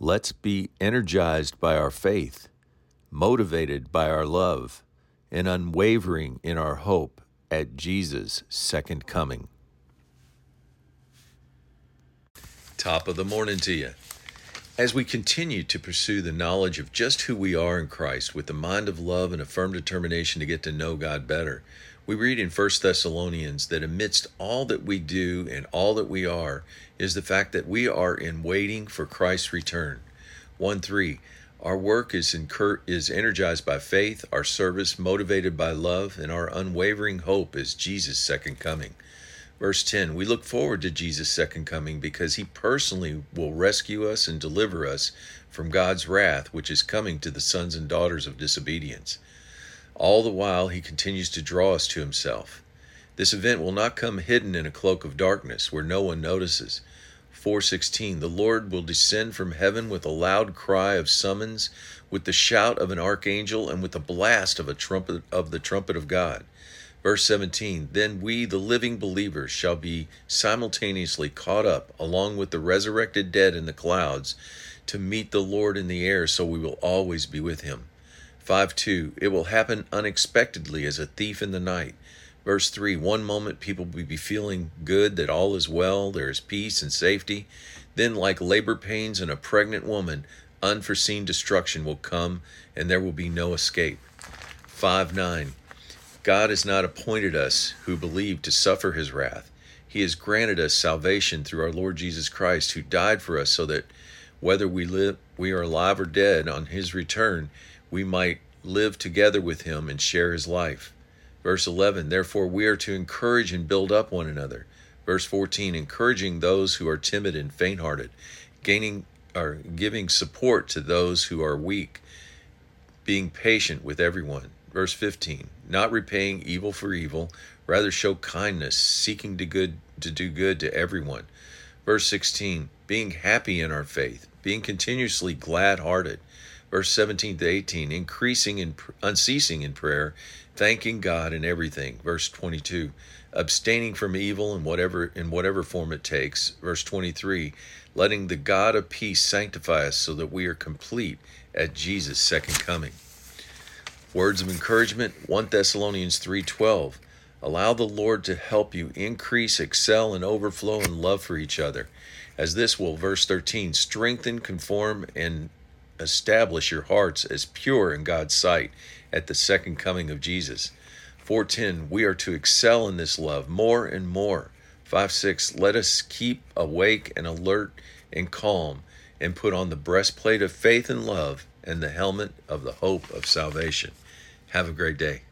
Let's be energized by our faith, motivated by our love, and unwavering in our hope at Jesus' second coming. Top of the morning to you. As we continue to pursue the knowledge of just who we are in Christ with the mind of love and a firm determination to get to know God better, we read in 1 Thessalonians that amidst all that we do and all that we are is the fact that we are in waiting for Christ's return. 1 3. Our work is, incur- is energized by faith, our service motivated by love, and our unwavering hope is Jesus' second coming. Verse 10 We look forward to Jesus' second coming because he personally will rescue us and deliver us from God's wrath, which is coming to the sons and daughters of disobedience. All the while, he continues to draw us to himself. This event will not come hidden in a cloak of darkness where no one notices. 4:16 The Lord will descend from heaven with a loud cry of summons with the shout of an archangel and with the blast of a trumpet of the trumpet of God Verse 17 Then we, the living believers, shall be simultaneously caught up along with the resurrected dead in the clouds to meet the Lord in the air, so we will always be with him. 5 2 It will happen unexpectedly as a thief in the night. Verse 3 One moment people will be feeling good that all is well, there is peace and safety. Then, like labor pains in a pregnant woman, unforeseen destruction will come and there will be no escape. 5 9 God has not appointed us who believe to suffer his wrath. He has granted us salvation through our Lord Jesus Christ, who died for us so that whether we live we are alive or dead on his return, we might live together with him and share his life. Verse 11, therefore we are to encourage and build up one another. Verse 14, encouraging those who are timid and faint-hearted, gaining or giving support to those who are weak, being patient with everyone. Verse 15 Not repaying evil for evil, rather show kindness, seeking to, good, to do good to everyone. Verse 16 Being happy in our faith, being continuously glad hearted. Verse 17 to 18 Increasing in unceasing in prayer, thanking God in everything. Verse 22 Abstaining from evil in whatever in whatever form it takes. Verse 23 Letting the God of peace sanctify us so that we are complete at Jesus' second coming. Words of encouragement 1 Thessalonians 3:12 Allow the Lord to help you increase, excel and overflow in love for each other. As this will verse 13 strengthen, conform and establish your hearts as pure in God's sight at the second coming of Jesus. 410 We are to excel in this love more and more. 5 6 Let us keep awake and alert and calm and put on the breastplate of faith and love and the helmet of the hope of salvation. Have a great day.